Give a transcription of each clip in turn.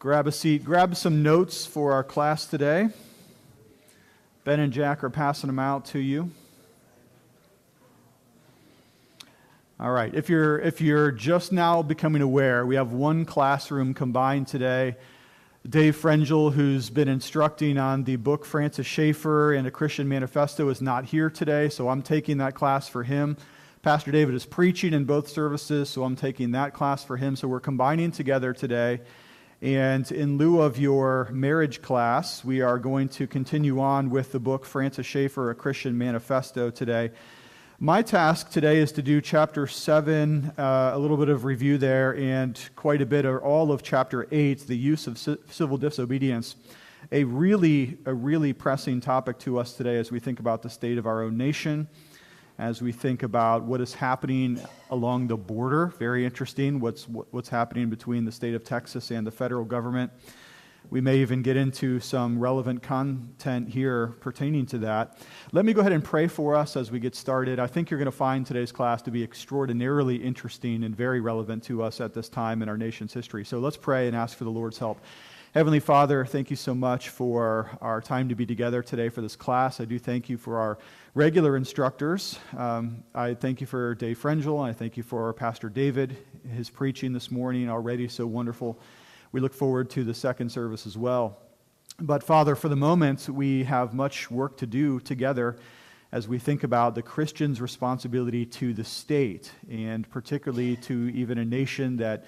grab a seat, grab some notes for our class today. Ben and Jack are passing them out to you. All right, if you're, if you're just now becoming aware, we have one classroom combined today. Dave Frengel, who's been instructing on the book Francis Schaeffer and a Christian Manifesto, is not here today, so I'm taking that class for him. Pastor David is preaching in both services, so I'm taking that class for him. So we're combining together today. And in lieu of your marriage class, we are going to continue on with the book Francis Schaeffer, A Christian Manifesto today. My task today is to do chapter 7, uh, a little bit of review there, and quite a bit of all of chapter 8, the use of civil disobedience. A really, a really pressing topic to us today as we think about the state of our own nation as we think about what is happening along the border. Very interesting what's, what's happening between the state of Texas and the federal government. We may even get into some relevant content here pertaining to that. Let me go ahead and pray for us as we get started. I think you're going to find today's class to be extraordinarily interesting and very relevant to us at this time in our nation's history. So let's pray and ask for the Lord's help. Heavenly Father, thank you so much for our time to be together today for this class. I do thank you for our regular instructors. Um, I thank you for Dave Frengel. I thank you for Pastor David, his preaching this morning already so wonderful. We look forward to the second service as well. But Father, for the moment, we have much work to do together as we think about the Christian's responsibility to the state, and particularly to even a nation that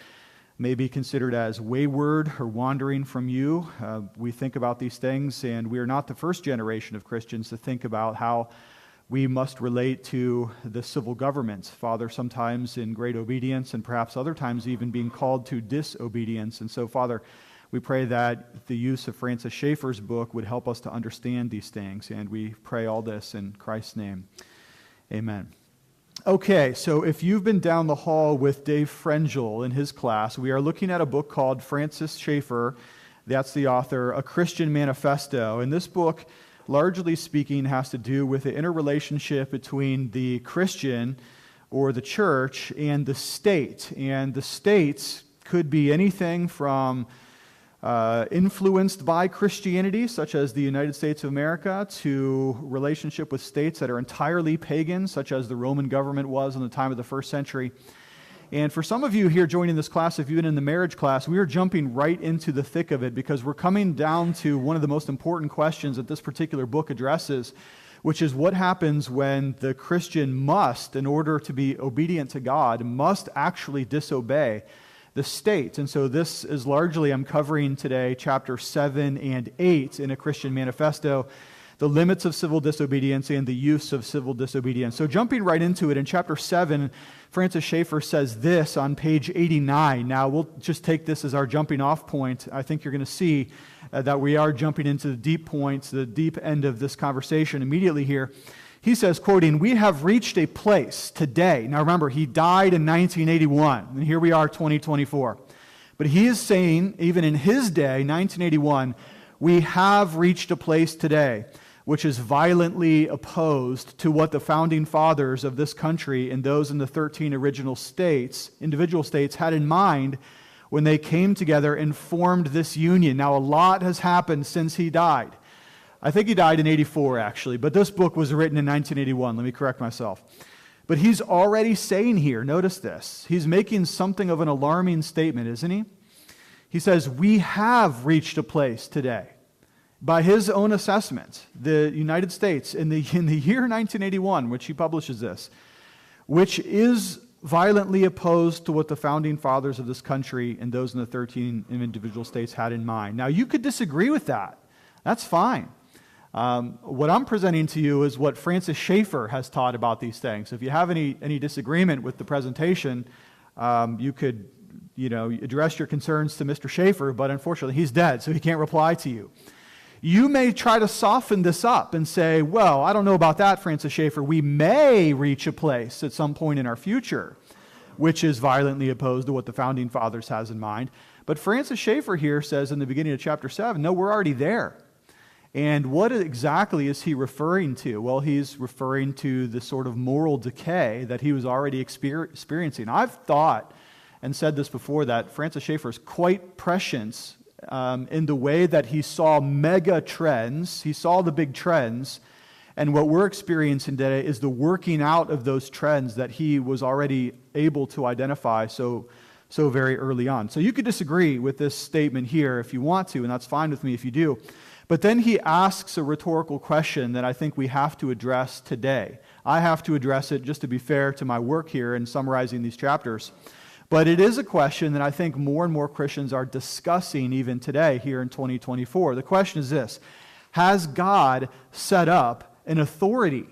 may be considered as wayward or wandering from you. Uh, we think about these things, and we are not the first generation of Christians to think about how we must relate to the civil governments, Father, sometimes in great obedience, and perhaps other times even being called to disobedience. And so, Father, we pray that the use of Francis Schaeffer's book would help us to understand these things. And we pray all this in Christ's name. Amen. Okay, so if you've been down the hall with Dave Frengel in his class, we are looking at a book called Francis Schaeffer. That's the author, A Christian Manifesto. And this book, largely speaking, has to do with the interrelationship between the Christian or the church and the state. And the states could be anything from uh, influenced by Christianity, such as the United States of America, to relationship with states that are entirely pagan, such as the Roman government was in the time of the first century. And for some of you here joining this class, if you've been in the marriage class, we are jumping right into the thick of it because we're coming down to one of the most important questions that this particular book addresses, which is what happens when the Christian must, in order to be obedient to God, must actually disobey the state. And so this is largely, I'm covering today chapter 7 and 8 in a Christian manifesto the limits of civil disobedience and the use of civil disobedience. So, jumping right into it, in chapter 7, Francis Schaeffer says this on page 89. Now, we'll just take this as our jumping off point. I think you're going to see uh, that we are jumping into the deep points, the deep end of this conversation immediately here. He says, quoting, We have reached a place today. Now remember, he died in 1981, and here we are, 2024. But he is saying, even in his day, 1981, we have reached a place today which is violently opposed to what the founding fathers of this country and those in the 13 original states, individual states, had in mind when they came together and formed this union. Now, a lot has happened since he died. I think he died in 84, actually, but this book was written in 1981. Let me correct myself. But he's already saying here, notice this, he's making something of an alarming statement, isn't he? He says, We have reached a place today. By his own assessment, the United States, in the, in the year 1981, which he publishes this, which is violently opposed to what the founding fathers of this country and those in the 13 individual states had in mind. Now, you could disagree with that. That's fine. Um, what I'm presenting to you is what Francis Schaeffer has taught about these things. If you have any, any disagreement with the presentation, um, you could you know, address your concerns to Mr. Schaeffer, but unfortunately he's dead, so he can't reply to you. You may try to soften this up and say, well, I don't know about that, Francis Schaeffer. We may reach a place at some point in our future which is violently opposed to what the founding fathers has in mind. But Francis Schaeffer here says in the beginning of chapter 7, no, we're already there. And what exactly is he referring to? Well, he's referring to the sort of moral decay that he was already experiencing. I've thought and said this before that Francis Schaeffer is quite prescient um, in the way that he saw mega trends, he saw the big trends, and what we're experiencing today is the working out of those trends that he was already able to identify so, so very early on. So you could disagree with this statement here if you want to, and that's fine with me if you do. But then he asks a rhetorical question that I think we have to address today. I have to address it just to be fair to my work here in summarizing these chapters. But it is a question that I think more and more Christians are discussing even today here in 2024. The question is this Has God set up an authority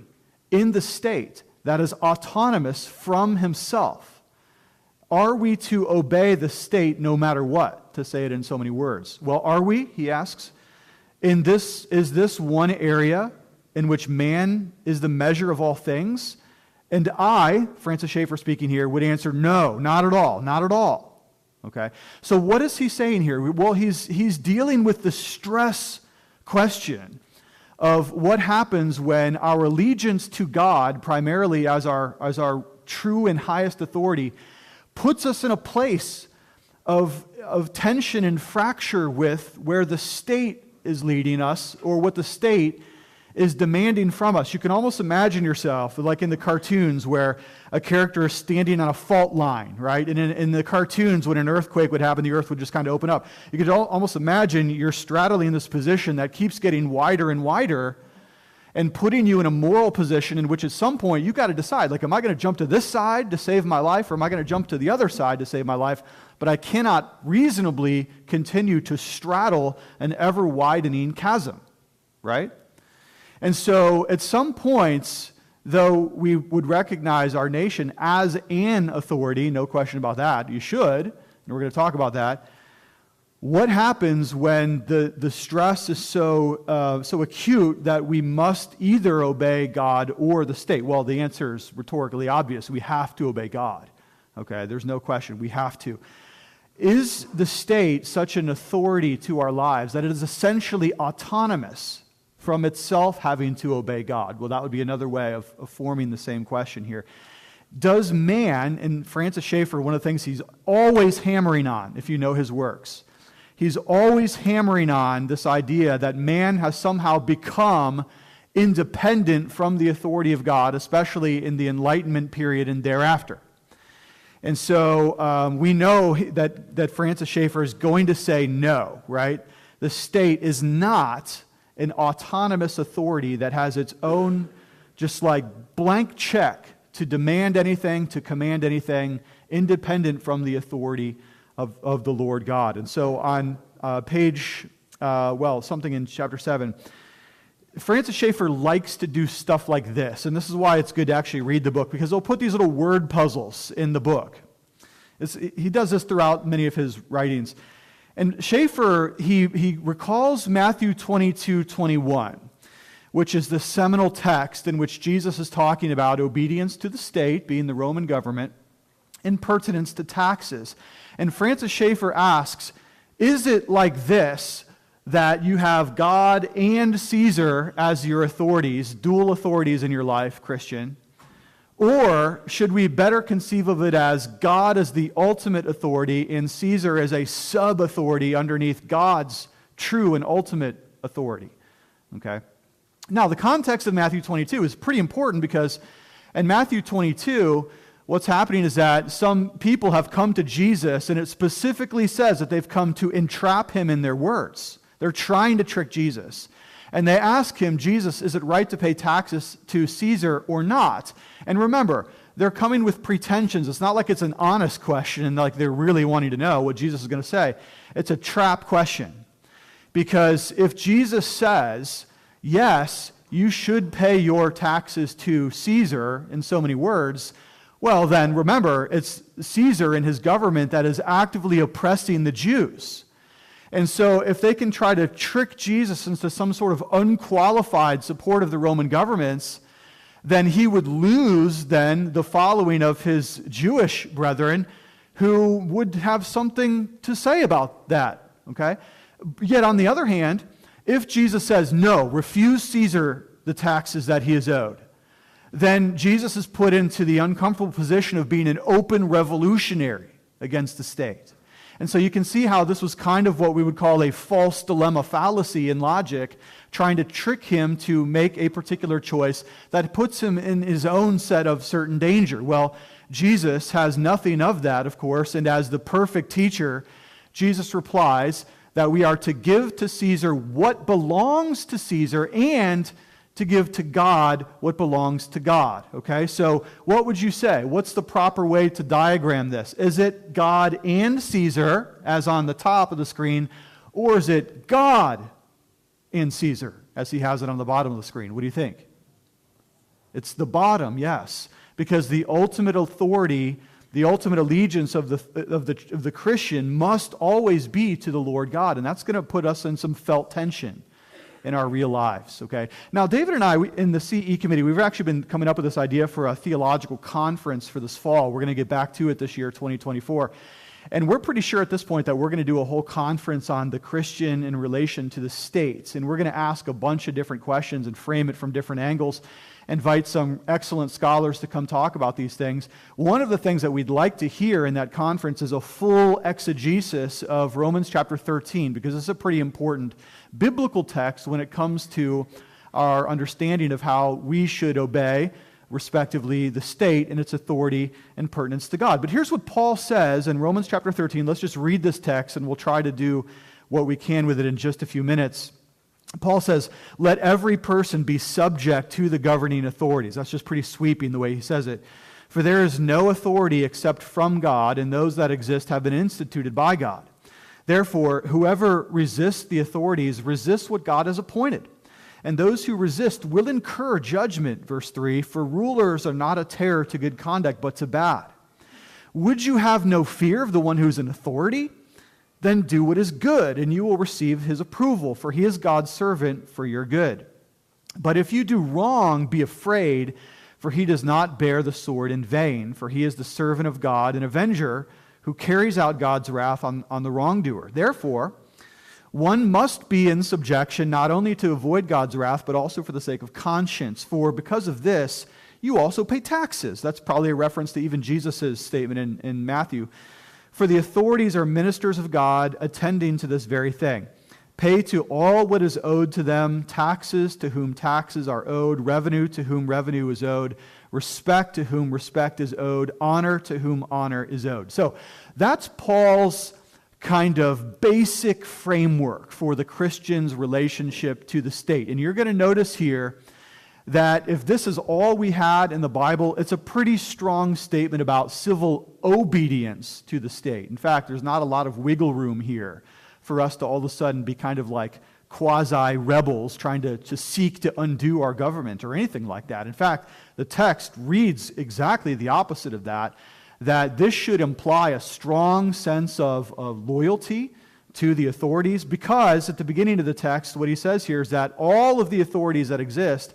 in the state that is autonomous from himself? Are we to obey the state no matter what, to say it in so many words? Well, are we? He asks. In this, is this one area in which man is the measure of all things? And I, Francis Schaeffer speaking here, would answer no, not at all, not at all. Okay? So what is he saying here? Well, he's, he's dealing with the stress question of what happens when our allegiance to God, primarily as our, as our true and highest authority, puts us in a place of, of tension and fracture with where the state is leading us or what the state is demanding from us. You can almost imagine yourself like in the cartoons where a character is standing on a fault line, right? And in, in the cartoons, when an earthquake would happen, the earth would just kind of open up. You could almost imagine you're straddling this position that keeps getting wider and wider and putting you in a moral position in which at some point you've got to decide like am i going to jump to this side to save my life or am i going to jump to the other side to save my life but i cannot reasonably continue to straddle an ever widening chasm right and so, at some points, though we would recognize our nation as an authority, no question about that, you should, and we're going to talk about that. What happens when the, the stress is so, uh, so acute that we must either obey God or the state? Well, the answer is rhetorically obvious. We have to obey God. Okay, there's no question. We have to. Is the state such an authority to our lives that it is essentially autonomous? From itself having to obey God? Well, that would be another way of, of forming the same question here. Does man, and Francis Schaeffer, one of the things he's always hammering on, if you know his works, he's always hammering on this idea that man has somehow become independent from the authority of God, especially in the Enlightenment period and thereafter. And so um, we know that, that Francis Schaeffer is going to say no, right? The state is not an autonomous authority that has its own, just like blank check to demand anything, to command anything, independent from the authority of, of the Lord God. And so on uh, page, uh, well, something in chapter 7, Francis Schaeffer likes to do stuff like this. And this is why it's good to actually read the book, because he'll put these little word puzzles in the book. It's, he does this throughout many of his writings. And Schaeffer, he, he recalls Matthew 22 21, which is the seminal text in which Jesus is talking about obedience to the state, being the Roman government, and pertinence to taxes. And Francis Schaeffer asks, Is it like this that you have God and Caesar as your authorities, dual authorities in your life, Christian? Or should we better conceive of it as God as the ultimate authority and Caesar as a sub authority underneath God's true and ultimate authority? Okay? Now, the context of Matthew 22 is pretty important because in Matthew 22, what's happening is that some people have come to Jesus, and it specifically says that they've come to entrap him in their words. They're trying to trick Jesus. And they ask him, Jesus, is it right to pay taxes to Caesar or not? And remember, they're coming with pretensions. It's not like it's an honest question and like they're really wanting to know what Jesus is going to say. It's a trap question. Because if Jesus says, yes, you should pay your taxes to Caesar in so many words, well, then remember, it's Caesar and his government that is actively oppressing the Jews. And so, if they can try to trick Jesus into some sort of unqualified support of the Roman governments, then he would lose then the following of his Jewish brethren who would have something to say about that. Okay? Yet, on the other hand, if Jesus says, no, refuse Caesar the taxes that he is owed, then Jesus is put into the uncomfortable position of being an open revolutionary against the state. And so you can see how this was kind of what we would call a false dilemma fallacy in logic, trying to trick him to make a particular choice that puts him in his own set of certain danger. Well, Jesus has nothing of that, of course, and as the perfect teacher, Jesus replies that we are to give to Caesar what belongs to Caesar and to give to God what belongs to God. Okay, so what would you say? What's the proper way to diagram this? Is it God and Caesar, as on the top of the screen, or is it God and Caesar, as he has it on the bottom of the screen? What do you think? It's the bottom, yes because the ultimate authority, the ultimate allegiance of the, of the, of the Christian must always be to the Lord God. And that's going to put us in some felt tension in our real lives, okay? Now, David and I, we, in the CE committee, we've actually been coming up with this idea for a theological conference for this fall. We're going to get back to it this year, 2024. And we're pretty sure at this point that we're going to do a whole conference on the Christian in relation to the states. And we're going to ask a bunch of different questions and frame it from different angles invite some excellent scholars to come talk about these things. One of the things that we'd like to hear in that conference is a full exegesis of Romans chapter 13, because it's a pretty important biblical text when it comes to our understanding of how we should obey, respectively, the state and its authority and pertinence to God. But here's what Paul says in Romans chapter 13. Let's just read this text and we'll try to do what we can with it in just a few minutes. Paul says, let every person be subject to the governing authorities. That's just pretty sweeping the way he says it. For there is no authority except from God, and those that exist have been instituted by God. Therefore, whoever resists the authorities resists what God has appointed. And those who resist will incur judgment, verse 3 For rulers are not a terror to good conduct, but to bad. Would you have no fear of the one who is in authority? Then do what is good, and you will receive his approval, for he is God's servant for your good. But if you do wrong, be afraid, for he does not bear the sword in vain, for he is the servant of God, an avenger who carries out God's wrath on, on the wrongdoer. Therefore, one must be in subjection not only to avoid God's wrath, but also for the sake of conscience. For because of this, you also pay taxes. That's probably a reference to even Jesus' statement in, in Matthew. For the authorities are ministers of God attending to this very thing. Pay to all what is owed to them, taxes to whom taxes are owed, revenue to whom revenue is owed, respect to whom respect is owed, honor to whom honor is owed. So that's Paul's kind of basic framework for the Christian's relationship to the state. And you're going to notice here that if this is all we had in the Bible, it's a pretty strong statement about civil obedience to the state. In fact, there's not a lot of wiggle room here for us to all of a sudden be kind of like quasi rebels trying to, to seek to undo our government or anything like that. In fact, the text reads exactly the opposite of that, that this should imply a strong sense of, of loyalty to the authorities because at the beginning of the text, what he says here is that all of the authorities that exist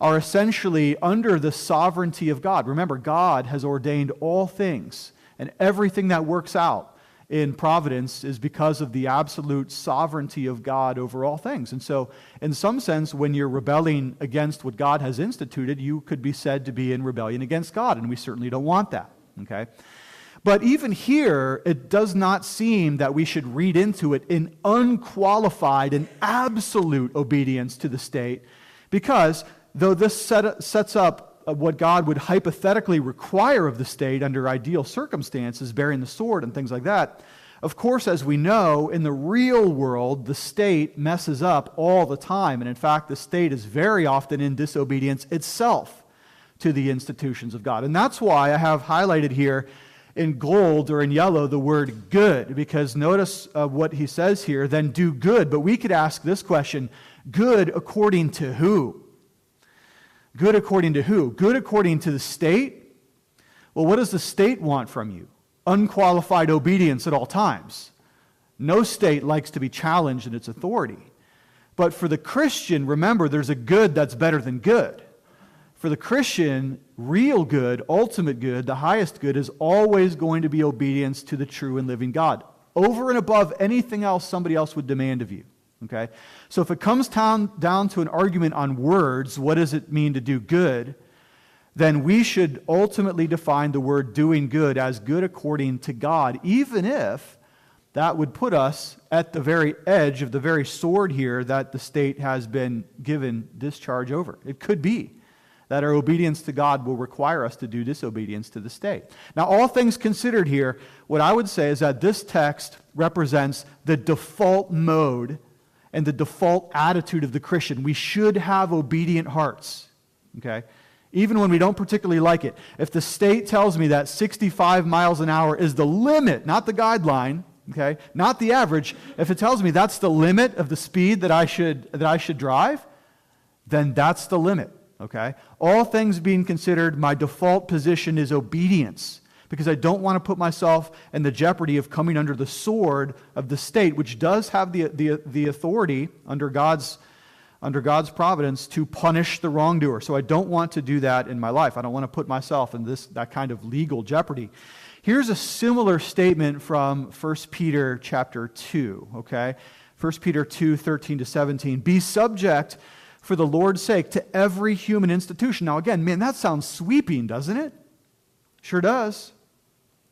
are essentially under the sovereignty of God. Remember, God has ordained all things, and everything that works out in providence is because of the absolute sovereignty of God over all things. And so, in some sense, when you're rebelling against what God has instituted, you could be said to be in rebellion against God, and we certainly don't want that. Okay? But even here, it does not seem that we should read into it in unqualified and absolute obedience to the state, because though this set, sets up what God would hypothetically require of the state under ideal circumstances, bearing the sword and things like that, of course, as we know, in the real world, the state messes up all the time. And in fact, the state is very often in disobedience itself to the institutions of God. And that's why I have highlighted here in gold or in yellow the word good, because notice uh, what he says here then do good. But we could ask this question good according to who? Good according to who? Good according to the state? Well, what does the state want from you? Unqualified obedience at all times. No state likes to be challenged in its authority. But for the Christian, remember, there's a good that's better than good. For the Christian, real good, ultimate good, the highest good is always going to be obedience to the true and living God, over and above anything else somebody else would demand of you. Okay? So if it comes down, down to an argument on words, what does it mean to do good? Then we should ultimately define the word doing good as good according to God, even if that would put us at the very edge of the very sword here that the state has been given discharge over. It could be that our obedience to God will require us to do disobedience to the state. Now, all things considered here, what I would say is that this text represents the default mode and the default attitude of the Christian. We should have obedient hearts, okay? Even when we don't particularly like it. If the state tells me that 65 miles an hour is the limit, not the guideline, okay, not the average, if it tells me that's the limit of the speed that I should, that I should drive, then that's the limit, okay? All things being considered, my default position is obedience because I don't want to put myself in the jeopardy of coming under the sword of the state, which does have the, the, the authority under God's, under God's providence to punish the wrongdoer. So I don't want to do that in my life. I don't want to put myself in this, that kind of legal jeopardy. Here's a similar statement from 1 Peter chapter 2, okay? 1 Peter 2, 13 to 17. Be subject for the Lord's sake to every human institution. Now, again, man, that sounds sweeping, doesn't it? Sure does.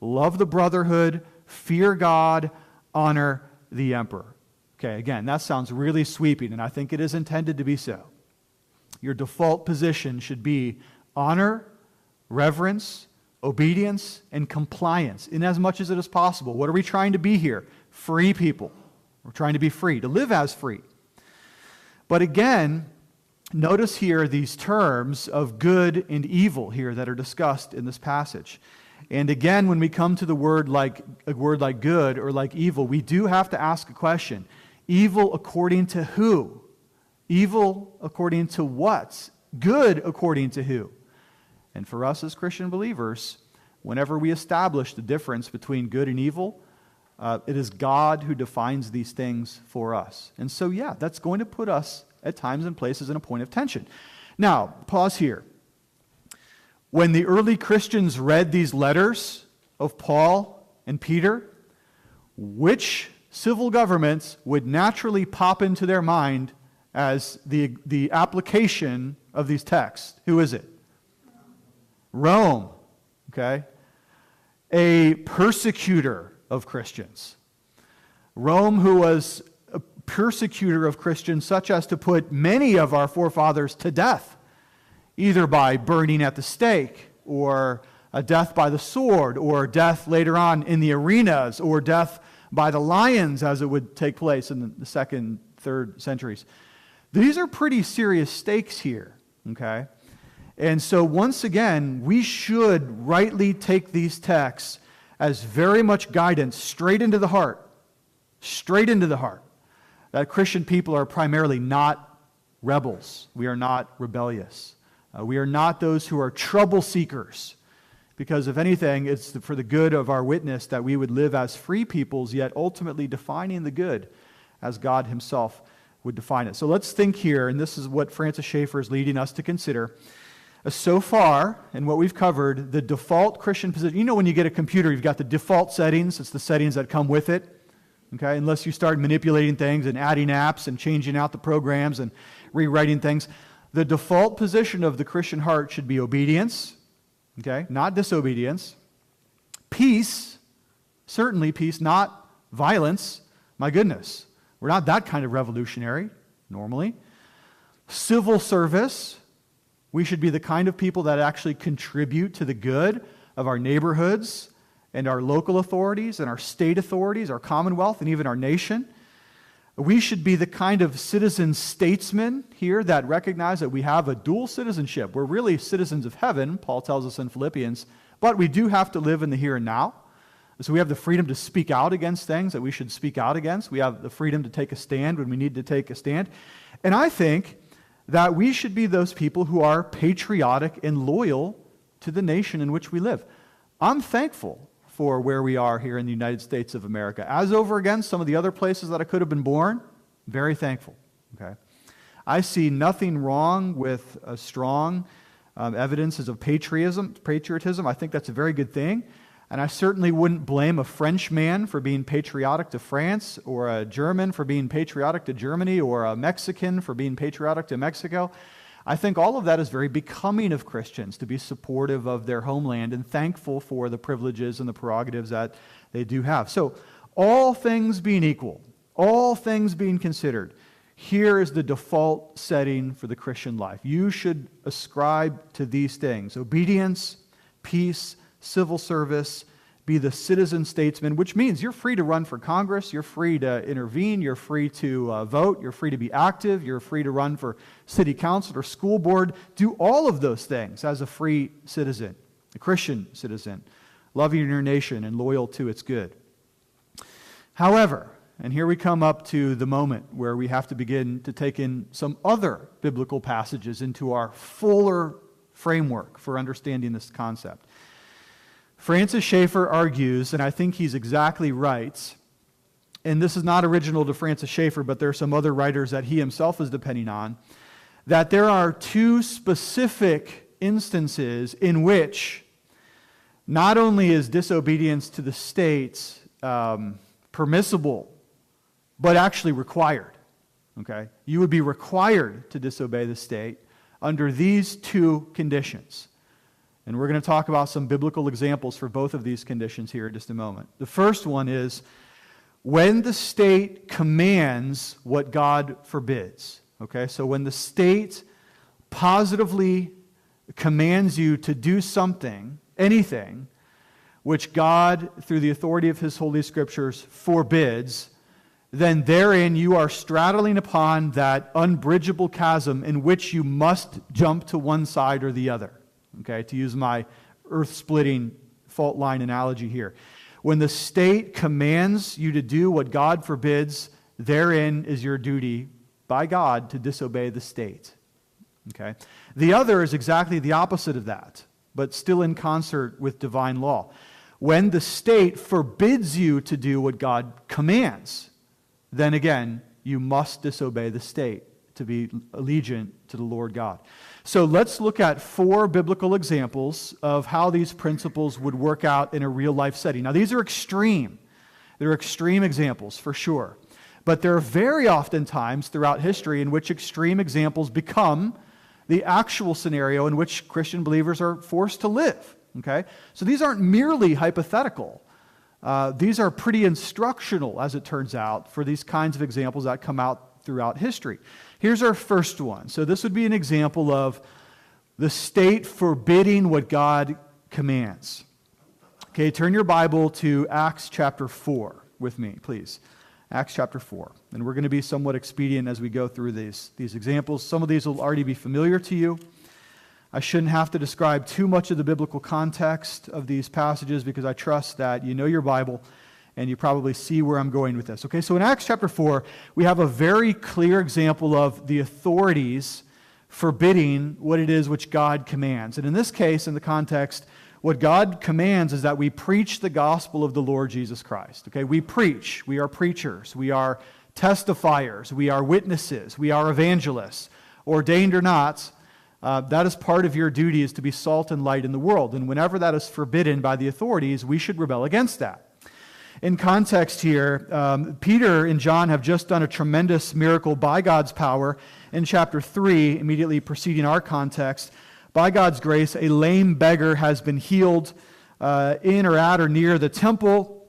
love the brotherhood, fear God, honor the emperor. Okay, again, that sounds really sweeping, and I think it is intended to be so. Your default position should be honor, reverence, obedience, and compliance in as much as it is possible. What are we trying to be here? Free people. We're trying to be free, to live as free. But again, notice here these terms of good and evil here that are discussed in this passage. And again, when we come to the word like a word like good or like evil, we do have to ask a question. Evil according to who? Evil according to what? Good according to who? And for us as Christian believers, whenever we establish the difference between good and evil, uh, it is God who defines these things for us. And so, yeah, that's going to put us at times and places in a point of tension. Now, pause here. When the early Christians read these letters of Paul and Peter, which civil governments would naturally pop into their mind as the, the application of these texts? Who is it? Rome, okay? A persecutor of Christians. Rome, who was a persecutor of Christians, such as to put many of our forefathers to death either by burning at the stake or a death by the sword or death later on in the arenas or death by the lions as it would take place in the second, third centuries. These are pretty serious stakes here, okay? And so, once again, we should rightly take these texts as very much guidance straight into the heart, straight into the heart. That Christian people are primarily not rebels, we are not rebellious. Uh, we are not those who are trouble seekers, because if anything, it's for the good of our witness that we would live as free peoples, yet ultimately defining the good as God Himself would define it. So let's think here, and this is what Francis Schaeffer is leading us to consider. Uh, so far, in what we've covered, the default Christian position, you know, when you get a computer, you've got the default settings, it's the settings that come with it. Okay, unless you start manipulating things and adding apps and changing out the programs and rewriting things. The default position of the Christian heart should be obedience, okay, not disobedience. Peace, certainly peace, not violence. My goodness, we're not that kind of revolutionary normally. Civil service, we should be the kind of people that actually contribute to the good of our neighborhoods and our local authorities and our state authorities, our commonwealth, and even our nation. We should be the kind of citizen statesmen here that recognize that we have a dual citizenship. We're really citizens of heaven, Paul tells us in Philippians, but we do have to live in the here and now. So we have the freedom to speak out against things that we should speak out against. We have the freedom to take a stand when we need to take a stand. And I think that we should be those people who are patriotic and loyal to the nation in which we live. I'm thankful for where we are here in the United States of America. As over against some of the other places that I could have been born, very thankful. Okay? I see nothing wrong with strong um, evidences of patriotism, patriotism. I think that's a very good thing. And I certainly wouldn't blame a French man for being patriotic to France, or a German for being patriotic to Germany, or a Mexican for being patriotic to Mexico. I think all of that is very becoming of Christians to be supportive of their homeland and thankful for the privileges and the prerogatives that they do have. So, all things being equal, all things being considered, here is the default setting for the Christian life. You should ascribe to these things obedience, peace, civil service, be the citizen statesman, which means you're free to run for Congress, you're free to intervene, you're free to uh, vote, you're free to be active, you're free to run for city council or school board. Do all of those things as a free citizen, a Christian citizen, loving your nation and loyal to its good. However, and here we come up to the moment where we have to begin to take in some other biblical passages into our fuller framework for understanding this concept. Francis Schaeffer argues, and I think he's exactly right, and this is not original to Francis Schaeffer, but there are some other writers that he himself is depending on, that there are two specific instances in which not only is disobedience to the state um, permissible, but actually required. Okay? You would be required to disobey the state under these two conditions. And we're going to talk about some biblical examples for both of these conditions here in just a moment. The first one is when the state commands what God forbids. Okay, so when the state positively commands you to do something, anything, which God, through the authority of His Holy Scriptures, forbids, then therein you are straddling upon that unbridgeable chasm in which you must jump to one side or the other okay, to use my earth splitting fault line analogy here. When the state commands you to do what God forbids, therein is your duty by God to disobey the state. Okay? The other is exactly the opposite of that, but still in concert with divine law. When the state forbids you to do what God commands, then again, you must disobey the state to be allegiant to the Lord God. So let's look at four biblical examples of how these principles would work out in a real life setting. Now, these are extreme. They're extreme examples for sure. But there are very often times throughout history in which extreme examples become the actual scenario in which Christian believers are forced to live. Okay? So these aren't merely hypothetical. Uh, these are pretty instructional, as it turns out, for these kinds of examples that come out throughout history. Here's our first one. So, this would be an example of the state forbidding what God commands. Okay, turn your Bible to Acts chapter 4 with me, please. Acts chapter 4. And we're going to be somewhat expedient as we go through these, these examples. Some of these will already be familiar to you. I shouldn't have to describe too much of the biblical context of these passages because I trust that you know your Bible and you probably see where I'm going with this. Okay, so in Acts chapter 4, we have a very clear example of the authorities forbidding what it is which God commands. And in this case, in the context, what God commands is that we preach the gospel of the Lord Jesus Christ. Okay, we preach, we are preachers, we are testifiers, we are witnesses, we are evangelists, ordained or not. Uh, that is part of your duty is to be salt and light in the world. And whenever that is forbidden by the authorities, we should rebel against that. In context here, um, Peter and John have just done a tremendous miracle by God's power. In chapter 3, immediately preceding our context, by God's grace, a lame beggar has been healed uh, in or at or near the temple,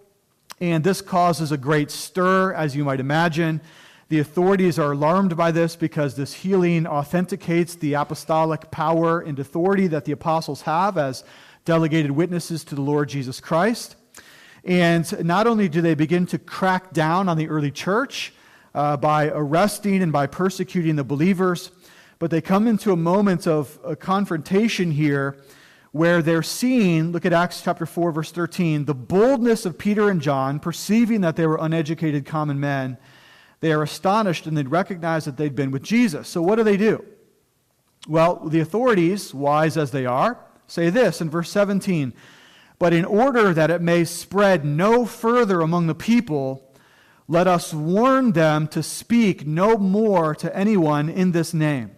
and this causes a great stir, as you might imagine. The authorities are alarmed by this because this healing authenticates the apostolic power and authority that the apostles have as delegated witnesses to the Lord Jesus Christ. And not only do they begin to crack down on the early church uh, by arresting and by persecuting the believers, but they come into a moment of a confrontation here where they're seeing, look at Acts chapter 4, verse 13, the boldness of Peter and John, perceiving that they were uneducated common men. They are astonished and they recognize that they'd been with Jesus. So what do they do? Well, the authorities, wise as they are, say this in verse 17 But in order that it may spread no further among the people, let us warn them to speak no more to anyone in this name.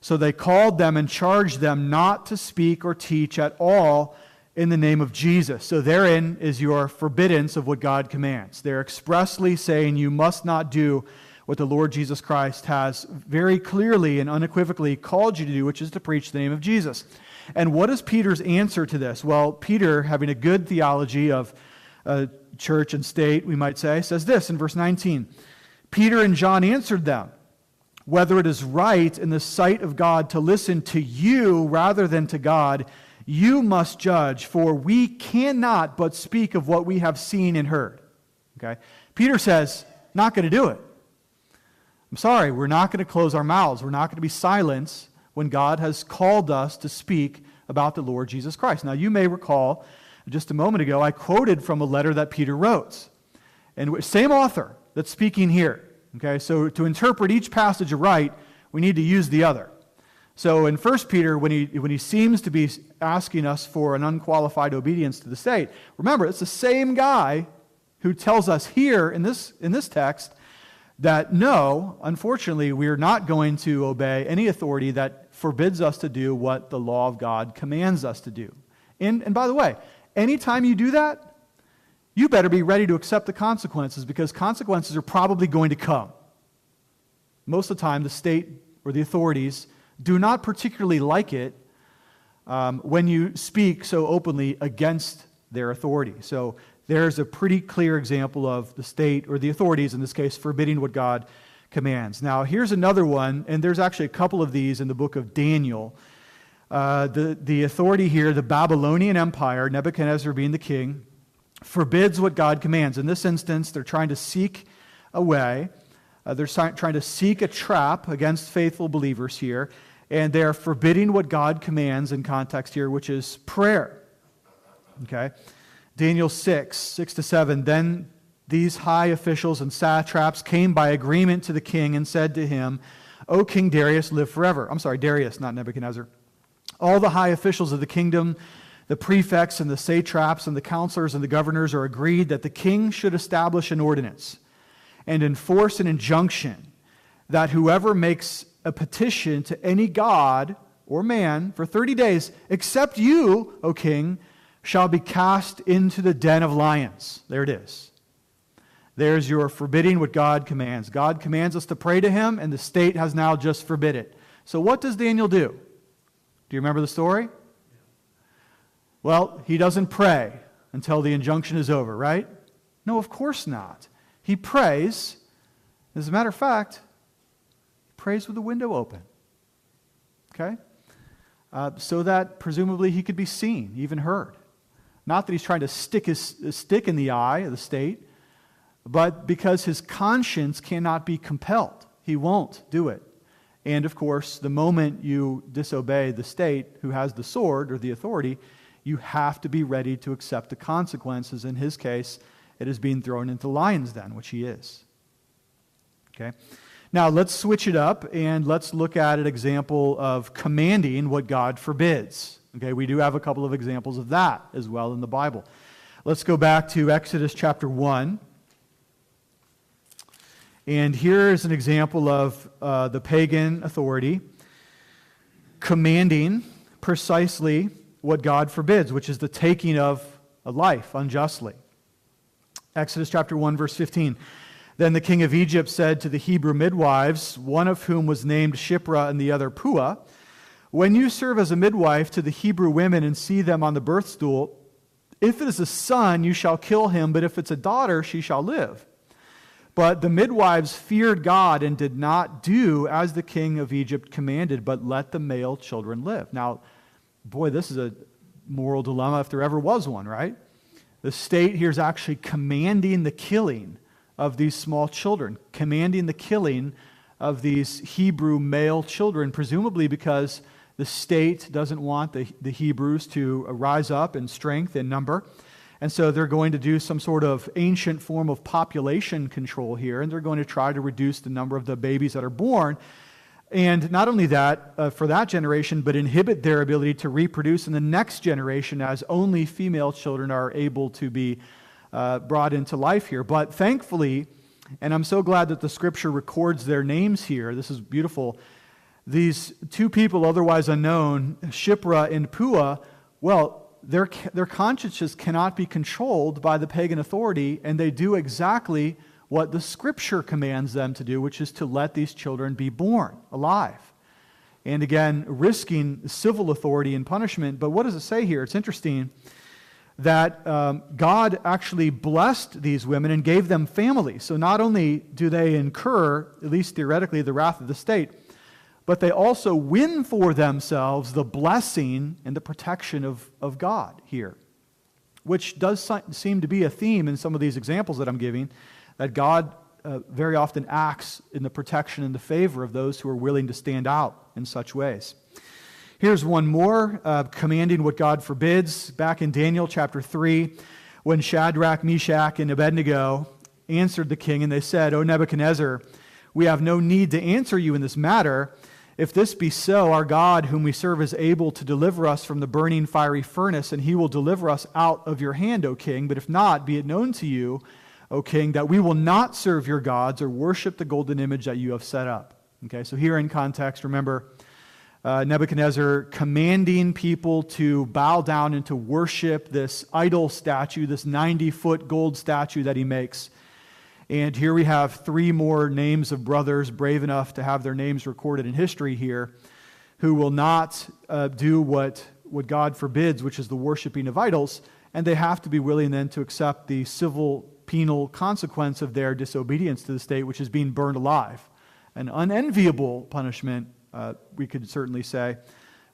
So they called them and charged them not to speak or teach at all in the name of Jesus. So therein is your forbiddance of what God commands. They're expressly saying you must not do what the Lord Jesus Christ has very clearly and unequivocally called you to do, which is to preach the name of Jesus. And what is Peter's answer to this? Well, Peter, having a good theology of uh, church and state, we might say, says this in verse 19 Peter and John answered them whether it is right in the sight of God to listen to you rather than to God you must judge, for we cannot but speak of what we have seen and heard. Okay? Peter says, not going to do it. I'm sorry, we're not going to close our mouths. We're not going to be silent when God has called us to speak about the Lord Jesus Christ. Now, you may recall just a moment ago, I quoted from a letter that Peter wrote. And same author that's speaking here. Okay, so to interpret each passage aright, we need to use the other. So in 1 Peter, when he, when he seems to be asking us for an unqualified obedience to the state, remember, it's the same guy who tells us here in this, in this text that no, unfortunately, we are not going to obey any authority that forbids us to do what the law of God commands us to do. And, and by the way, anytime you do that, you better be ready to accept the consequences because consequences are probably going to come. Most of the time, the state or the authorities do not particularly like it um, when you speak so openly against their authority. So there's a pretty clear example of the state, or the authorities in this case, forbidding what God commands. Now, here's another one, and there's actually a couple of these in the book of Daniel. Uh, the, the authority here, the Babylonian Empire, Nebuchadnezzar being the king, forbids what God commands. In this instance, they're trying to seek a way, uh, they're trying to seek a trap against faithful believers here and they're forbidding what God commands in context here, which is prayer. Okay? Daniel 6, 6 to 7. Then these high officials and satraps came by agreement to the king and said to him, O King Darius, live forever. I'm sorry, Darius, not Nebuchadnezzar. All the high officials of the kingdom, the prefects and the satraps and the counselors and the governors are agreed that the king should establish an ordinance and enforce an injunction that whoever makes a petition to any god or man for 30 days, except you, O king, shall be cast into the den of lions. There it is. There's your forbidding what God commands. God commands us to pray to him, and the state has now just forbid it. So, what does Daniel do? Do you remember the story? Well, he doesn't pray until the injunction is over, right? No, of course not. He prays. As a matter of fact, he prays with the window open. Okay? Uh, so that presumably he could be seen, even heard. Not that he's trying to stick his, his stick in the eye of the state, but because his conscience cannot be compelled. He won't do it. And of course, the moment you disobey the state who has the sword or the authority, you have to be ready to accept the consequences. In his case, it is being thrown into lion's den, which he is. Okay? Now, let's switch it up and let's look at an example of commanding what God forbids. Okay, we do have a couple of examples of that as well in the Bible. Let's go back to Exodus chapter 1. And here is an example of uh, the pagan authority commanding precisely what God forbids, which is the taking of a life unjustly. Exodus chapter 1, verse 15. Then the king of Egypt said to the Hebrew midwives, one of whom was named Shiphrah and the other Puah, When you serve as a midwife to the Hebrew women and see them on the birth stool, if it is a son, you shall kill him, but if it's a daughter, she shall live. But the midwives feared God and did not do as the king of Egypt commanded, but let the male children live. Now, boy, this is a moral dilemma if there ever was one, right? The state here is actually commanding the killing of these small children, commanding the killing of these Hebrew male children, presumably because the state doesn't want the, the Hebrews to rise up in strength and number. And so they're going to do some sort of ancient form of population control here, and they're going to try to reduce the number of the babies that are born. And not only that, uh, for that generation, but inhibit their ability to reproduce in the next generation as only female children are able to be uh, brought into life here. But thankfully, and I'm so glad that the scripture records their names here, this is beautiful. These two people, otherwise unknown, Shiphrah and Puah, well, their, their consciences cannot be controlled by the pagan authority, and they do exactly what the scripture commands them to do, which is to let these children be born alive. And again, risking civil authority and punishment. But what does it say here? It's interesting that um, God actually blessed these women and gave them families. So not only do they incur, at least theoretically, the wrath of the state, but they also win for themselves the blessing and the protection of, of God here, which does seem to be a theme in some of these examples that I'm giving, that God uh, very often acts in the protection and the favor of those who are willing to stand out in such ways. Here's one more, uh, commanding what God forbids. Back in Daniel chapter 3, when Shadrach, Meshach, and Abednego answered the king, and they said, O Nebuchadnezzar, we have no need to answer you in this matter. If this be so, our God, whom we serve, is able to deliver us from the burning fiery furnace, and he will deliver us out of your hand, O king. But if not, be it known to you, O king, that we will not serve your gods or worship the golden image that you have set up. Okay, so here in context, remember uh, Nebuchadnezzar commanding people to bow down and to worship this idol statue, this 90 foot gold statue that he makes. And here we have three more names of brothers brave enough to have their names recorded in history here who will not uh, do what, what God forbids, which is the worshiping of idols. And they have to be willing then to accept the civil penal consequence of their disobedience to the state, which is being burned alive. An unenviable punishment, uh, we could certainly say,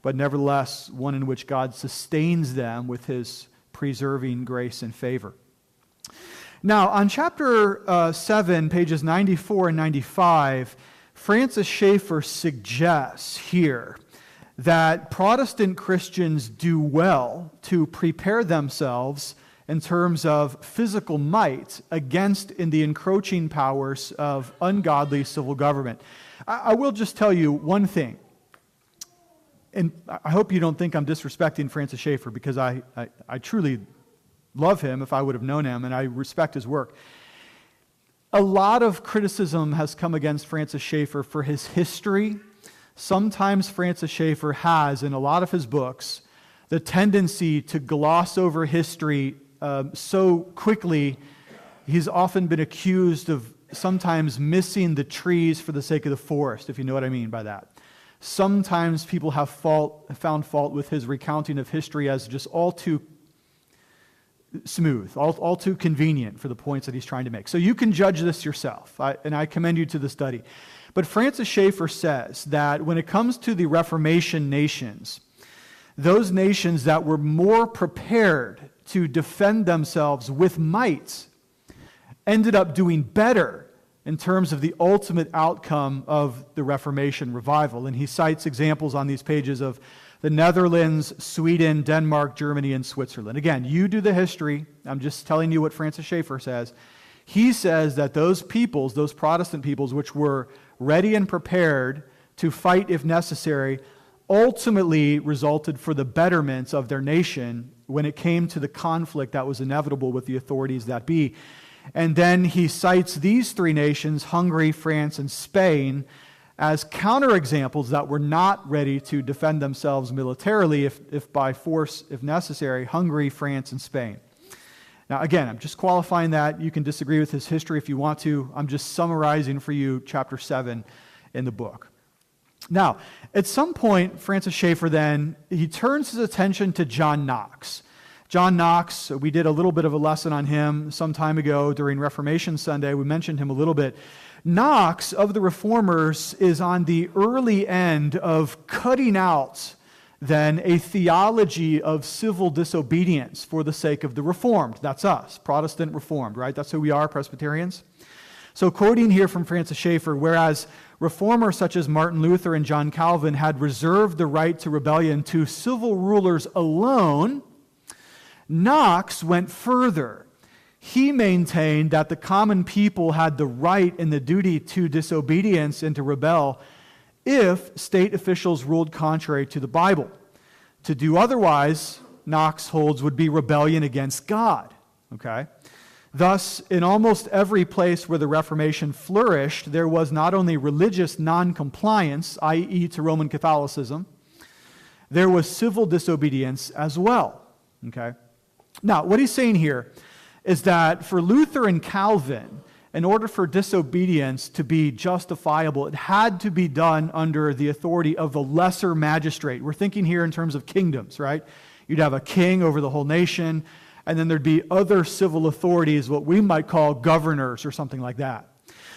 but nevertheless, one in which God sustains them with his preserving grace and favor. Now, on chapter uh, 7, pages 94 and 95, Francis Schaeffer suggests here that Protestant Christians do well to prepare themselves in terms of physical might against in the encroaching powers of ungodly civil government. I, I will just tell you one thing. And I hope you don't think I'm disrespecting Francis Schaeffer because I, I, I truly love him if I would have known him, and I respect his work. A lot of criticism has come against Francis Schaeffer for his history. Sometimes Francis Schaeffer has, in a lot of his books, the tendency to gloss over history uh, so quickly. He's often been accused of sometimes missing the trees for the sake of the forest, if you know what I mean by that. Sometimes people have fault, found fault with his recounting of history as just all too smooth, all, all too convenient for the points that he's trying to make. So you can judge this yourself, I, and I commend you to the study. But Francis Schaeffer says that when it comes to the Reformation nations, those nations that were more prepared to defend themselves with might ended up doing better in terms of the ultimate outcome of the Reformation revival. And he cites examples on these pages of the Netherlands, Sweden, Denmark, Germany, and Switzerland. Again, you do the history. I'm just telling you what Francis Schaeffer says. He says that those peoples, those Protestant peoples, which were ready and prepared to fight if necessary, ultimately resulted for the betterment of their nation when it came to the conflict that was inevitable with the authorities that be. And then he cites these three nations, Hungary, France, and Spain, as counterexamples that were not ready to defend themselves militarily, if, if by force, if necessary, Hungary, France, and Spain. Now, again, I'm just qualifying that. You can disagree with his history if you want to. I'm just summarizing for you chapter 7 in the book. Now, at some point, Francis Schaeffer then, he turns his attention to John Knox. John Knox, we did a little bit of a lesson on him some time ago during Reformation Sunday. We mentioned him a little bit. Knox of the reformers is on the early end of cutting out then a theology of civil disobedience for the sake of the reformed. That's us, Protestant reformed, right? That's who we are, Presbyterians. So, quoting here from Francis Schaeffer, whereas reformers such as Martin Luther and John Calvin had reserved the right to rebellion to civil rulers alone, Knox went further he maintained that the common people had the right and the duty to disobedience and to rebel if state officials ruled contrary to the Bible. To do otherwise, Knox holds, would be rebellion against God. Okay? Thus, in almost every place where the Reformation flourished, there was not only religious noncompliance, i.e., to Roman Catholicism, there was civil disobedience as well. Okay? Now, what he's saying here is that for Luther and Calvin, in order for disobedience to be justifiable, it had to be done under the authority of the lesser magistrate. We're thinking here in terms of kingdoms, right? You'd have a king over the whole nation, and then there'd be other civil authorities, what we might call governors or something like that.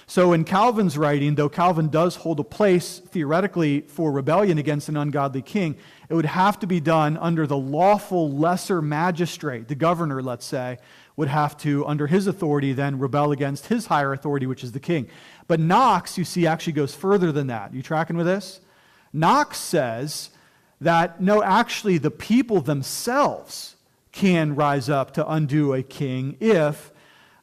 So, in Calvin's writing, though Calvin does hold a place theoretically for rebellion against an ungodly king, it would have to be done under the lawful lesser magistrate, the governor, let's say, would have to, under his authority, then rebel against his higher authority, which is the king. But Knox, you see, actually goes further than that. You tracking with this? Knox says that no, actually, the people themselves can rise up to undo a king if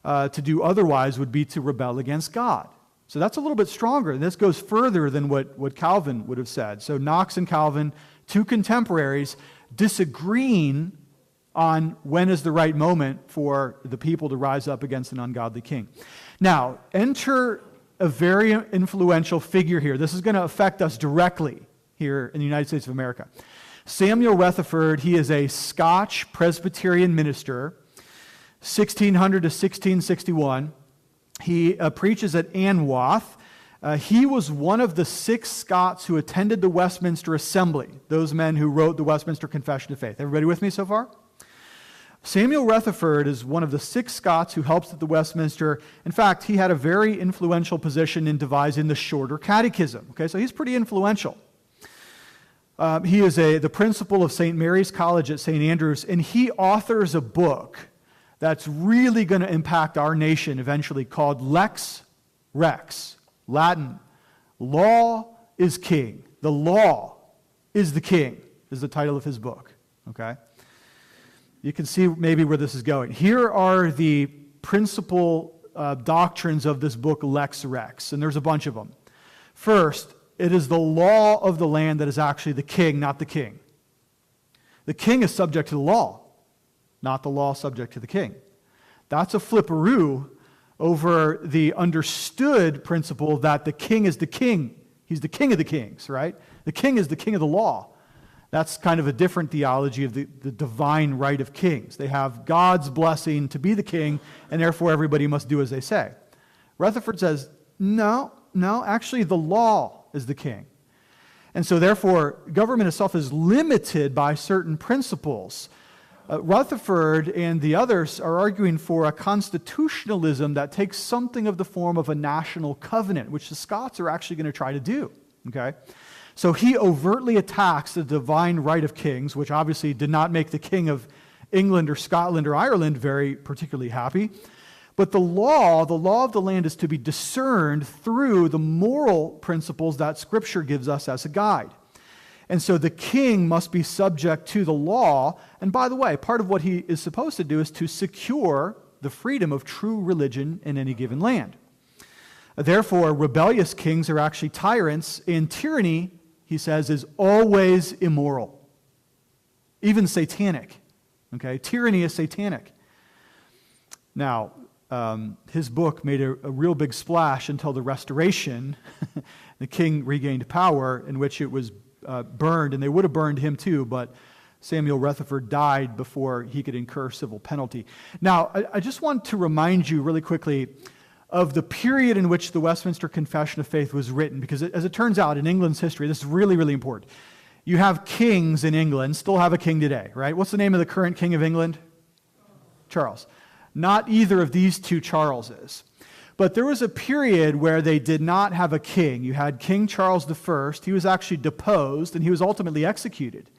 uh, to do otherwise would be to rebel against God. So that's a little bit stronger. And this goes further than what, what Calvin would have said. So Knox and Calvin, two contemporaries, disagreeing on when is the right moment for the people to rise up against an ungodly king. Now, enter a very influential figure here. This is going to affect us directly here in the United States of America. Samuel Rutherford, he is a Scotch Presbyterian minister 1600 to 1661. He uh, preaches at Anwoth. Uh, he was one of the six Scots who attended the Westminster Assembly, those men who wrote the Westminster Confession of Faith. Everybody with me so far? Samuel Rutherford is one of the six Scots who helps at the Westminster. In fact, he had a very influential position in devising the shorter catechism. Okay, so he's pretty influential. Um, he is a, the principal of St. Mary's College at St. Andrews, and he authors a book that's really going to impact our nation eventually called Lex Rex, Latin. Law is king. The law is the king, is the title of his book. Okay? You can see maybe where this is going. Here are the principal uh, doctrines of this book, Lex Rex, and there's a bunch of them. First, it is the law of the land that is actually the king, not the king. The king is subject to the law not the law subject to the king. That's a flipperoo over the understood principle that the king is the king. He's the king of the kings, right? The king is the king of the law. That's kind of a different theology of the, the divine right of kings. They have God's blessing to be the king, and therefore everybody must do as they say. Rutherford says, no, no, actually, the law is the king. And so, therefore, government itself is limited by certain principles uh, Rutherford and the others are arguing for a constitutionalism that takes something of the form of a national covenant, which the Scots are actually going to try to do. Okay? So he overtly attacks the divine right of kings, which obviously did not make the king of England or Scotland or Ireland very particularly happy. But the law, the law of the land, is to be discerned through the moral principles that Scripture gives us as a guide. And so the king must be subject to the law. And by the way, part of what he is supposed to do is to secure the freedom of true religion in any given land. Therefore, rebellious kings are actually tyrants, and tyranny, he says, is always immoral, even satanic. Okay? Tyranny is satanic. Now, um, his book made a, a, real big splash until the Restoration. the king regained power, in which it was uh, burned, and they would have burned him too, but Samuel Rutherford died before he could incur civil penalty. Now, I, I just want to remind you really quickly of the period in which the Westminster Confession of Faith was written, because it, as it turns out in England's history, this is really, really important. You have kings in England, still have a king today, right? What's the name of the current king of England? Charles. Not either of these two Charleses. But there was a period where they did not have a king. You had King Charles I. He was actually deposed and he was ultimately executed.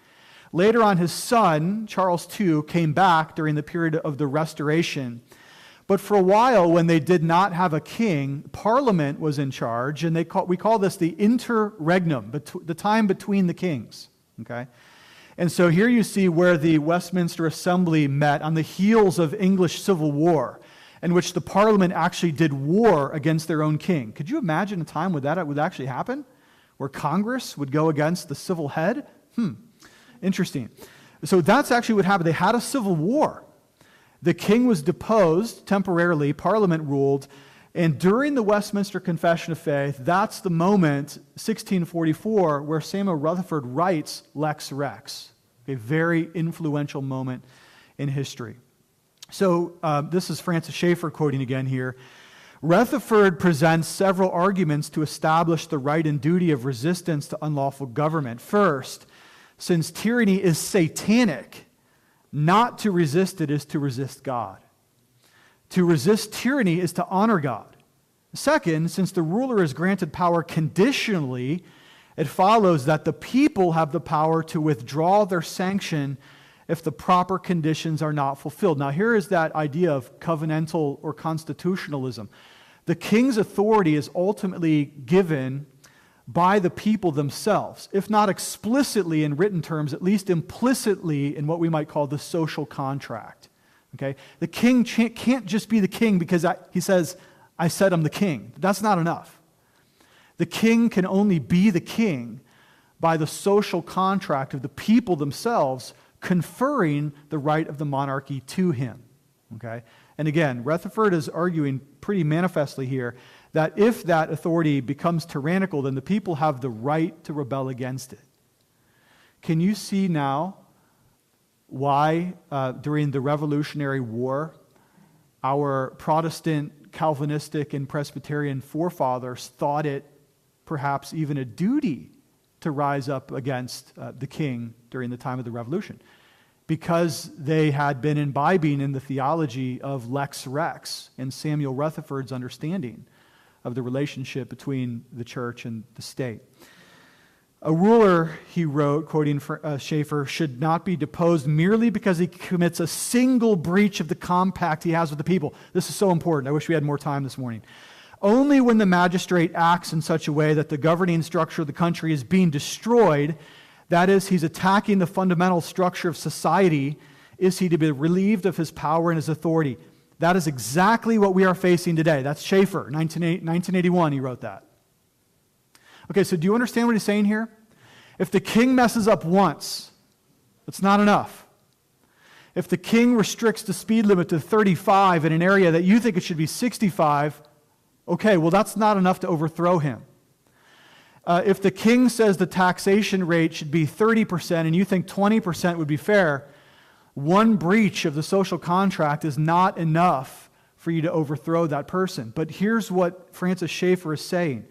Later on, his son, Charles II, came back during the period of the Restoration. But for a while, when they did not have a king, Parliament was in charge, and they call, we call this the interregnum, the time between the kings. Okay? And so here you see where the Westminster Assembly met on the heels of English Civil War in which the parliament actually did war against their own king. Could you imagine a time when that would actually happen? where Congress would go against the civil head. Hmm, interesting. So that's actually what happened. They had a civil war. The king was deposed temporarily, Parliament ruled, and during the Westminster Confession of Faith, that's the moment, 1644, where Samuel Rutherford writes Lex Rex, a very influential moment in history. So, uh, this is Francis Schaeffer quoting again here. Rutherford presents several arguments to establish the right and duty of resistance to unlawful government. First, since tyranny is satanic, not to resist it is to resist God. To resist tyranny is to honor God. Second, since the ruler is granted power conditionally, it follows that the people have the power to withdraw their sanction if the proper conditions are not fulfilled. Now, here is that idea of covenantal or constitutionalism. The king's authority is ultimately given by the people themselves, if not explicitly in written terms, at least implicitly in what we might call the social contract. Okay? The king can't just be the king because I, he says, I said I'm the king. That's not enough. The king can only be the king by the social contract of the people themselves conferring the right of the monarchy to him. Okay? And again, Rutherford is arguing pretty manifestly here that if that authority becomes tyrannical, then the people have the right to rebel against it. Can you see now why, uh, during the Revolutionary War, our Protestant, Calvinistic, and Presbyterian forefathers thought it perhaps even a duty to rise up against uh, the king during the time of the Revolution? Because they had been imbibing in the theology of Lex Rex and Samuel Rutherford's understanding of the relationship between the church and the state. A ruler, he wrote, quoting uh, Schaeffer, should not be deposed merely because he commits a single breach of the compact he has with the people. This is so important. I wish we had more time this morning. Only when the magistrate acts in such a way that the governing structure of the country is being destroyed, that is, he's attacking the fundamental structure of society, is he to be relieved of his power and his authority. That is exactly what we are facing today. That's Schaeffer, 1981, he wrote that. Okay, so do you understand what he's saying here? If the king messes up once, it's not enough. If the king restricts the speed limit to 35 in an area that you think it should be 65, okay, well, that's not enough to overthrow him. Uh, if the king says the taxation rate should be 30% and you think 20% would be fair, one breach of the social contract is not enough for you to overthrow that person. But here's what Francis Schaeffer is saying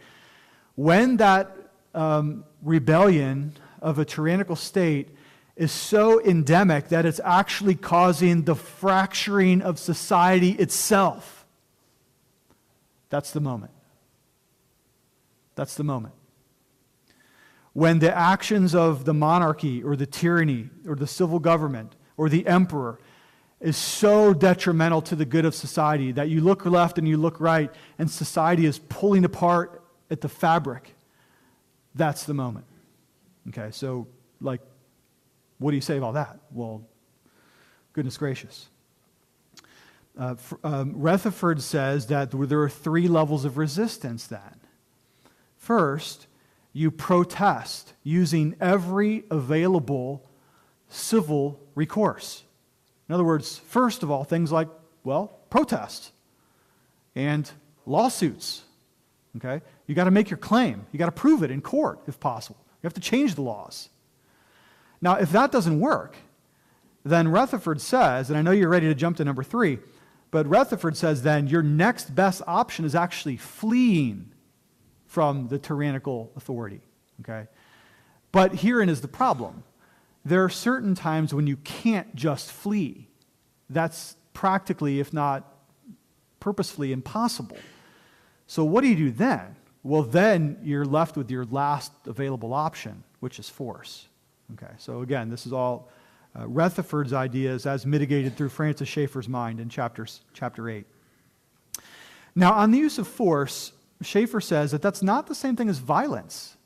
when that um, rebellion of a tyrannical state is so endemic that it's actually causing the fracturing of society itself, that's the moment. That's the moment. When the actions of the monarchy or the tyranny or the civil government or the emperor is so detrimental to the good of society that you look left and you look right, and society is pulling apart at the fabric. That's the moment. Okay, so, like, what do you say about that? Well, goodness gracious. Uh, um, Rutherford says that there are three levels of resistance then. First, you protest using every available civil recourse. In other words, first of all, things like, well, protest and lawsuits. Okay? You got to make your claim. You got to prove it in court if possible. You have to change the laws. Now, if that doesn't work, then Rutherford says, and I know you're ready to jump to number three, but Rutherford says then your next best option is actually fleeing from the tyrannical authority. Okay? But herein is the problem there are certain times when you can't just flee. That's practically, if not purposefully, impossible. So, what do you do then? Well, then you're left with your last available option, which is force. Okay, so again, this is all uh, Rutherford's ideas as mitigated through Francis Schaeffer's mind in chapters, chapter 8. Now, on the use of force, Schaeffer says that that's not the same thing as violence.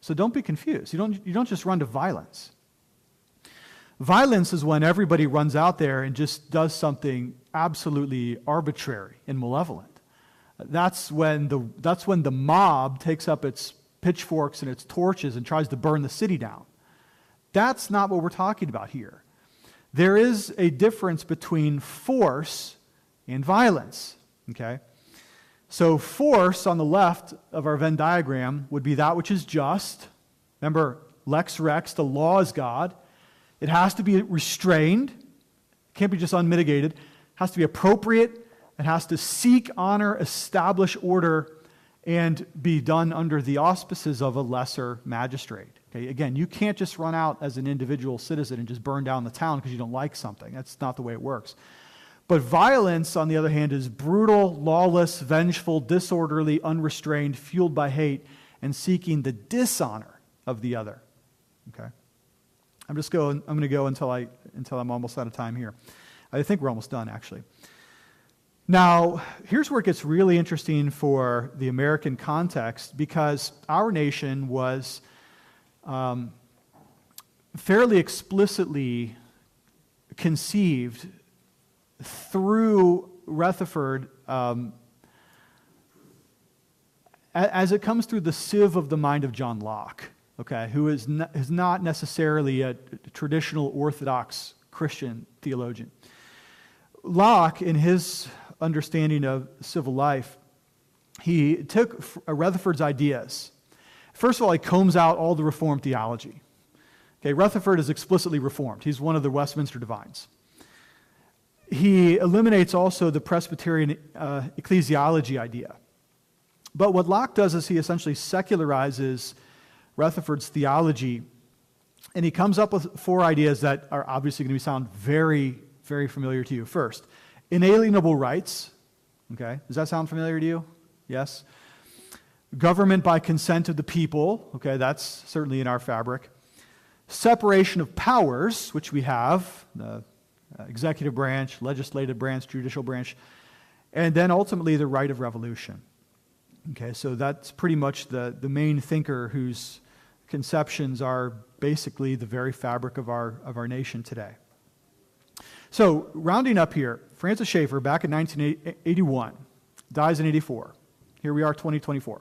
So don't be confused. You don't, you don't just run to violence. Violence is when everybody runs out there and just does something absolutely arbitrary and malevolent. That's when the, that's when the mob takes up its pitchforks and its torches and tries to burn the city down. That's not what we're talking about here. There is a difference between force and violence. Okay? So, force on the left of our Venn diagram would be that which is just. Remember, lex rex, the law is God. It has to be restrained, it can't be just unmitigated. It has to be appropriate. It has to seek, honor, establish order, and be done under the auspices of a lesser magistrate. Okay, again, you can't just run out as an individual citizen and just burn down the town because you don't like something. That's not the way it works. But violence, on the other hand, is brutal, lawless, vengeful, disorderly, unrestrained, fueled by hate, and seeking the dishonor of the other. Okay? I'm just going, I'm going to go until, I, until I'm almost out of time here. I think we're almost done, actually. Now, here's where it gets really interesting for the American context because our nation was um, fairly explicitly conceived through Rutherford um, as it comes through the sieve of the mind of John Locke, okay, who is is not necessarily a traditional Orthodox Christian theologian. Locke, in his understanding of civil life, he took Rutherford's ideas. First of all, he combs out all the Reformed theology. Okay, Rutherford is explicitly Reformed. He's one of the Westminster divines he eliminates also the Presbyterian uh, ecclesiology idea. But what Locke does is he essentially secularizes Rutherford's theology, and he comes up with four ideas that are obviously going to sound very, very familiar to you. First, inalienable rights. Okay, does that sound familiar to you? Yes. Government by consent of the people. Okay, that's certainly in our fabric. Separation of powers, which we have. The Uh, executive branch, legislative branch, judicial branch, and then ultimately the right of revolution. Okay, so that's pretty much the, the main thinker whose conceptions are basically the very fabric of our, of our nation today. So, rounding up here, Francis Schaeffer, back in 1981, dies in 84. Here we are, 2024.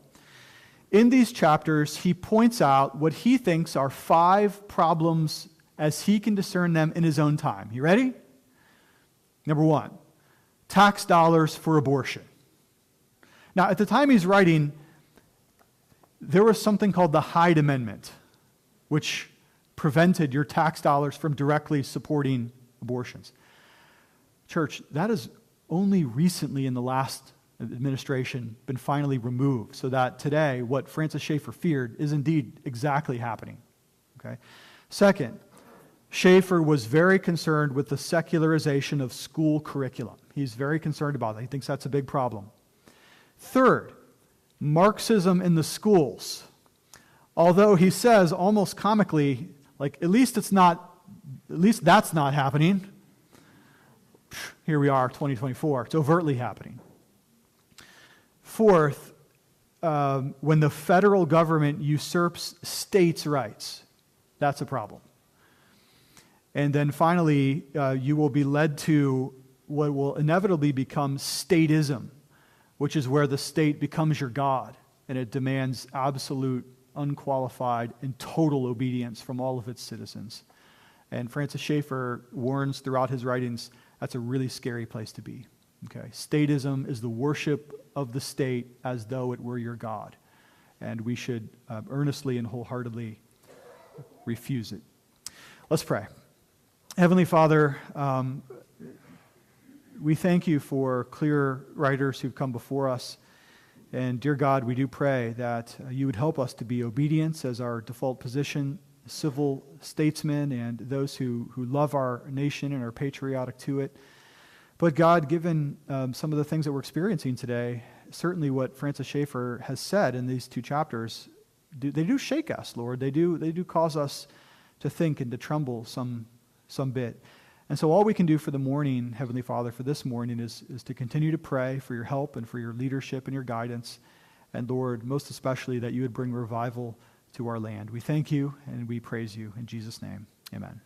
In these chapters, he points out what he thinks are five problems as he can discern them in his own time. You ready? Number one, tax dollars for abortion. Now, at the time he's writing, there was something called the Hyde Amendment, which prevented your tax dollars from directly supporting abortions. Church, that has only recently in the last administration been finally removed, so that today what Francis Schaeffer feared is indeed exactly happening. Okay? Second, Schaeffer was very concerned with the secularization of school curriculum. He's very concerned about that. He thinks that's a big problem. Third, Marxism in the schools. Although he says almost comically, like, at least it's not, at least that's not happening. Here we are, 2024. It's overtly happening. Fourth, um, when the federal government usurps states' rights, that's a problem. And then finally, uh, you will be led to what will inevitably become statism, which is where the state becomes your God and it demands absolute, unqualified, and total obedience from all of its citizens. And Francis Schaeffer warns throughout his writings that's a really scary place to be. Okay? Statism is the worship of the state as though it were your God. And we should uh, earnestly and wholeheartedly refuse it. Let's pray. Heavenly Father, um, we thank you for clear writers who've come before us. And dear God, we do pray that you would help us to be obedient as our default position, civil statesmen, and those who, who love our nation and are patriotic to it. But God, given um, some of the things that we're experiencing today, certainly what Francis Schaeffer has said in these two chapters, do, they do shake us, Lord. They do, they do cause us to think and to tremble some some bit. And so, all we can do for the morning, Heavenly Father, for this morning is, is to continue to pray for your help and for your leadership and your guidance. And Lord, most especially that you would bring revival to our land. We thank you and we praise you. In Jesus' name, amen.